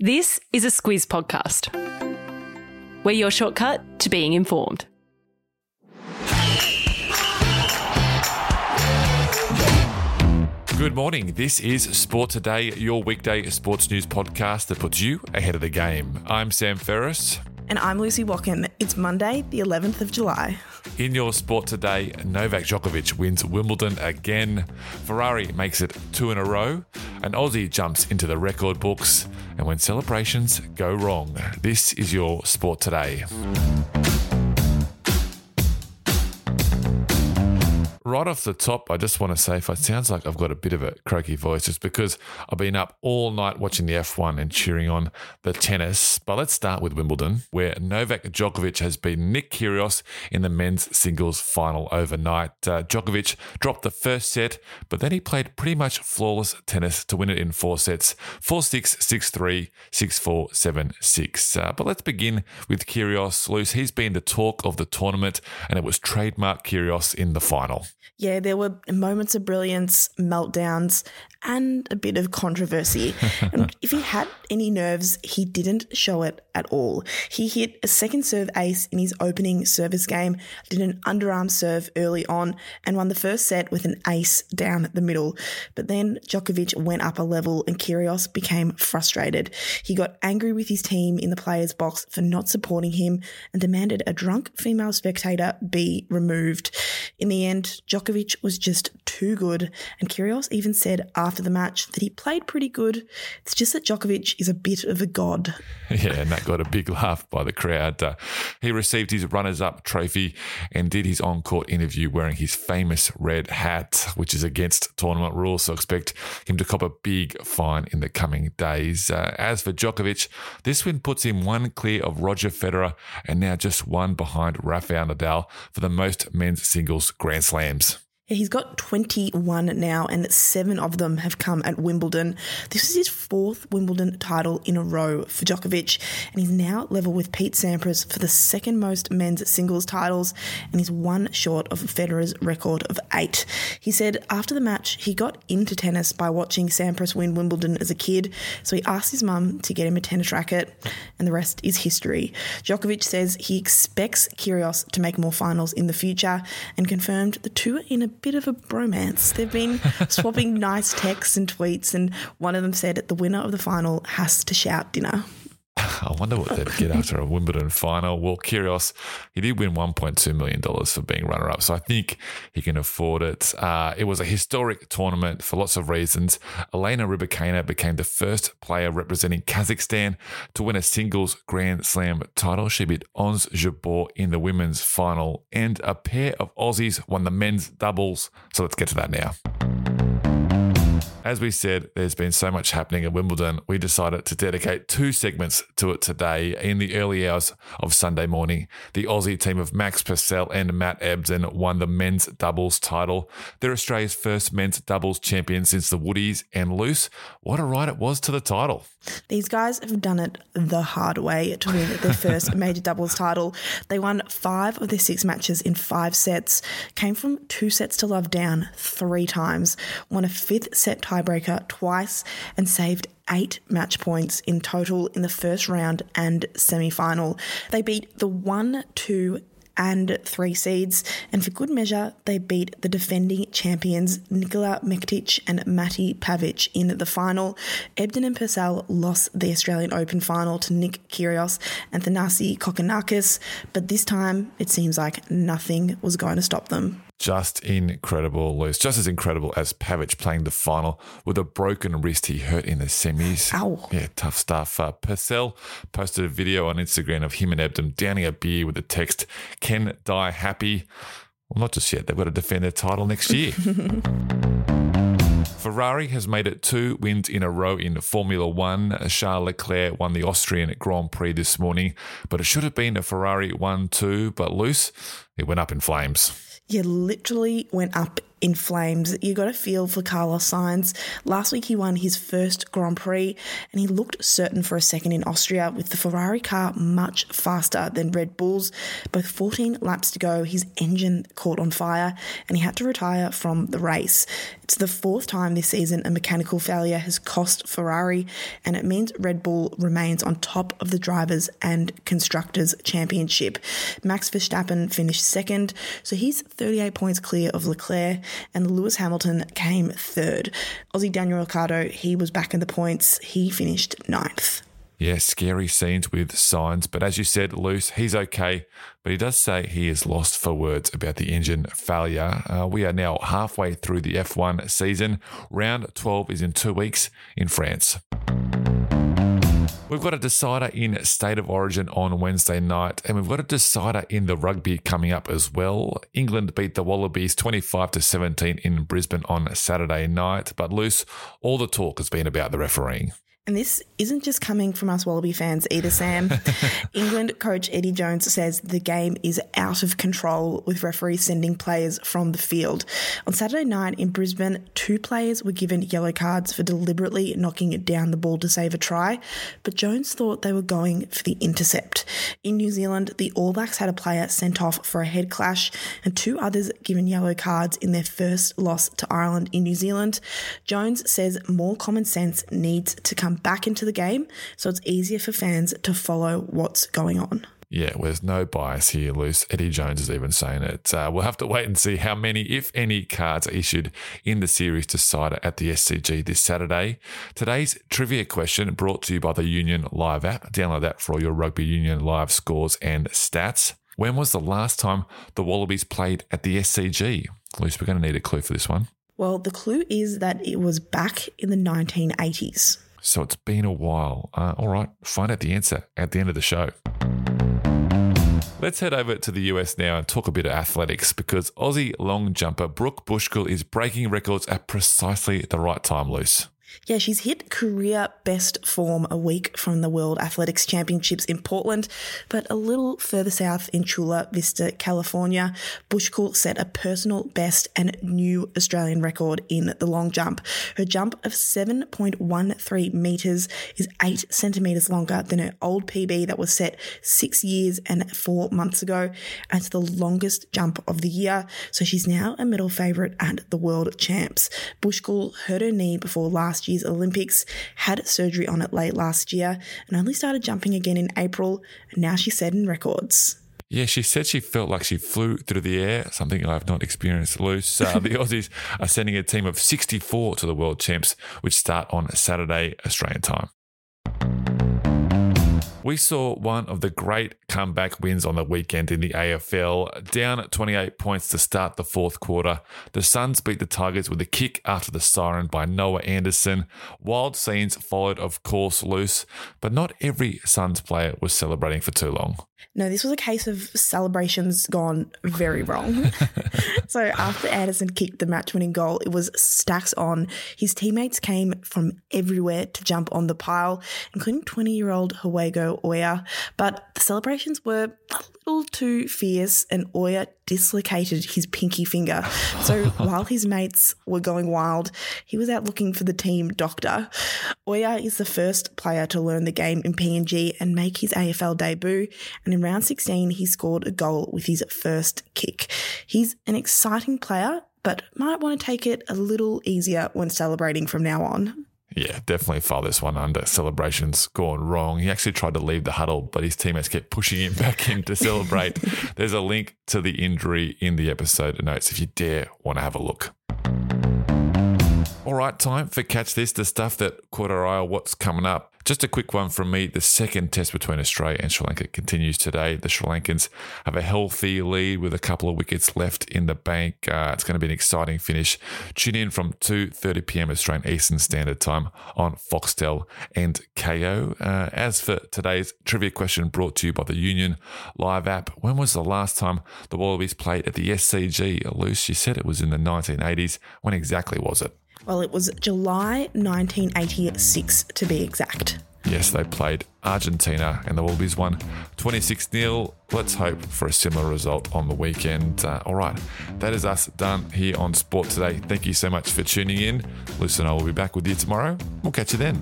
This is a Squiz podcast. We're your shortcut to being informed. Good morning. This is Sport Today, your weekday sports news podcast that puts you ahead of the game. I'm Sam Ferris. And I'm Lucy Watkin. It's Monday, the 11th of July. In your sport today, Novak Djokovic wins Wimbledon again. Ferrari makes it two in a row. An Aussie jumps into the record books. And when celebrations go wrong, this is your sport today. Right off the top, I just want to say if it sounds like I've got a bit of a croaky voice, it's because I've been up all night watching the F1 and cheering on the tennis. But let's start with Wimbledon, where Novak Djokovic has beaten Nick Kyrgios in the men's singles final overnight. Uh, Djokovic dropped the first set, but then he played pretty much flawless tennis to win it in four sets 4 6, 6 3, 6 4, 7 6. Uh, but let's begin with Kyrgios. Luce, he's been the talk of the tournament, and it was trademark Kyrgios in the final. Yeah, there were moments of brilliance, meltdowns, and a bit of controversy. and if he had any nerves, he didn't show it at all. He hit a second serve ace in his opening service game, did an underarm serve early on, and won the first set with an ace down the middle. But then Djokovic went up a level and Kyrgios became frustrated. He got angry with his team in the players' box for not supporting him and demanded a drunk female spectator be removed. In the end, Djokovic was just too good, and Kyrgios even said after the match that he played pretty good. It's just that Djokovic is a bit of a god. Yeah, and that got a big laugh by the crowd. Uh, he received his runners up trophy and did his on court interview wearing his famous red hat, which is against tournament rules. So expect him to cop a big fine in the coming days. Uh, as for Djokovic, this win puts him one clear of Roger Federer and now just one behind Rafael Nadal for the most men's singles Grand Slams. He's got 21 now, and seven of them have come at Wimbledon. This is his fourth Wimbledon title in a row for Djokovic, and he's now level with Pete Sampras for the second most men's singles titles, and he's one short of Federer's record of eight. He said after the match, he got into tennis by watching Sampras win Wimbledon as a kid, so he asked his mum to get him a tennis racket, and the rest is history. Djokovic says he expects Kyrgios to make more finals in the future, and confirmed the two are in a bit of a bromance. They've been swapping nice texts and tweets, and one of them said that the winner of the final has to shout dinner. I wonder what they'd get after a Wimbledon final. Well, Kyrgios, he did win $1.2 million for being runner up, so I think he can afford it. Uh, it was a historic tournament for lots of reasons. Elena Rybakina became the first player representing Kazakhstan to win a singles Grand Slam title. She beat Ons Jabeur in the women's final, and a pair of Aussies won the men's doubles. So let's get to that now. As we said, there's been so much happening at Wimbledon, we decided to dedicate two segments to it today. In the early hours of Sunday morning, the Aussie team of Max Purcell and Matt Ebden won the men's doubles title. They're Australia's first men's doubles champion since the Woodies and Luce. What a ride it was to the title. These guys have done it the hard way to win their first major doubles title. They won five of their six matches in five sets, came from two sets to love down three times, won a fifth set tiebreaker twice, and saved eight match points in total in the first round and semi final. They beat the 1 2 and three seeds. And for good measure, they beat the defending champions Nikola Mektic and Mate Pavic in the final. Ebden and Purcell lost the Australian Open final to Nick Kyrgios and Thanasi Kokkinakis, but this time it seems like nothing was going to stop them just incredible, Luce. Just as incredible as Pavic playing the final with a broken wrist he hurt in the semis. Ow. Yeah, tough stuff. Uh, Purcell posted a video on Instagram of him and Ebden downing a beer with the text, Can die happy. Well, not just yet. They've got to defend their title next year. Ferrari has made it two wins in a row in Formula One. Charles Leclerc won the Austrian Grand Prix this morning, but it should have been a Ferrari 1 2, but Luce, it went up in flames you literally went up in flames. You got a feel for Carlos Sainz. Last week he won his first Grand Prix and he looked certain for a second in Austria with the Ferrari car much faster than Red Bull's. Both 14 laps to go, his engine caught on fire and he had to retire from the race. It's the fourth time this season a mechanical failure has cost Ferrari and it means Red Bull remains on top of the drivers and constructors championship. Max Verstappen finished second, so he's 38 points clear of Leclerc and Lewis Hamilton came third. Aussie Daniel Ricciardo, he was back in the points. He finished ninth. Yeah, scary scenes with Sainz. but as you said, Luce, he's okay. But he does say he is lost for words about the engine failure. Uh, we are now halfway through the F1 season. Round 12 is in two weeks in France. We've got a decider in State of Origin on Wednesday night, and we've got a decider in the rugby coming up as well. England beat the Wallabies 25 to 17 in Brisbane on Saturday night, but Luce, all the talk has been about the refereeing. And this isn't just coming from us Wallaby fans either, Sam. England coach Eddie Jones says the game is out of control with referees sending players from the field. On Saturday night in Brisbane, two players were given yellow cards for deliberately knocking down the ball to save a try, but Jones thought they were going for the intercept. In New Zealand, the All Blacks had a player sent off for a head clash and two others given yellow cards in their first loss to Ireland in New Zealand. Jones says more common sense needs to come back into the game so it's easier for fans to follow what's going on. Yeah, there's no bias here, Luce. Eddie Jones is even saying it. Uh, we'll have to wait and see how many, if any, cards are issued in the series decider at the SCG this Saturday. Today's trivia question brought to you by the Union Live app. Download that for all your rugby union live scores and stats. When was the last time the Wallabies played at the SCG? Luce, we're going to need a clue for this one. Well, the clue is that it was back in the 1980s. So it's been a while. Uh, all right, find out the answer at the end of the show. Let's head over to the US now and talk a bit of athletics because Aussie long jumper Brooke Buschkuehl is breaking records at precisely the right time, Luce. Yeah, she's hit career best form a week from the World Athletics Championships in Portland, but a little further south in Chula Vista, California, Buschkuehl set a personal best and new Australian record in the long jump. Her jump of 7.13 metres is 8 centimetres longer than her old PB that was set six years and four months ago, and it's the longest jump of the year, so she's now a medal favourite at the World Champs. Buschkuehl hurt her knee before last last year's Olympics, had surgery on it late last year, and only started jumping again in April, and now she's setting records. Yeah, she said she felt like she flew through the air, something I've not experienced Luce. Uh, the Aussies are sending a team of 64 to the World Champs, which start on Saturday, Australian time. We saw one of the great comeback wins on the weekend in the AFL, down 28 points to start the fourth quarter. The Suns beat the Tigers with a kick after the siren by Noah Anderson. Wild scenes followed, of course, Luce, but not every Suns player was celebrating for too long. No, this was a case of celebrations gone very wrong. so after Anderson kicked the match winning goal, it was stacks on. His teammates came from everywhere to jump on the pile, including 20 year old Hewago Oea. But the celebrations were a little too fierce, and Oea dislocated his pinky finger. So while his mates were going wild, he was out looking for the team doctor. Oea is the first player to learn the game in PNG and make his AFL debut. And in round 16, he scored a goal with his first kick. He's an exciting player, but might want to take it a little easier when celebrating from now on. Yeah, definitely file this one under. Celebrations gone wrong. He actually tried to leave the huddle, but his teammates kept pushing him back in to celebrate. There's a link to the injury in the episode notes if you dare want to have a look. All right, time for Catch This, the stuff that caught our eye, what's coming up. Just a quick one from me. The second test between Australia and Sri Lanka continues today. The Sri Lankans have a healthy lead with a couple of wickets left in the bank. Uh, it's going to be an exciting finish. Tune in from 2.30 p.m. Australian Eastern Standard Time on Foxtel and Kayo. Uh, as for today's trivia question brought to you by the Union Live app, when was the last time the Wallabies played at the SCG? Luce, you said it was in the 1980s. When exactly was it? Well, it was July 1986 to be exact. Yes, they played Argentina and the Wallabies won 26 0. Let's hope for a similar result on the weekend. Uh, all right, that is us done here on Sport Today. Thank you so much for tuning in. Listen, I will be back with you tomorrow. We'll catch you then.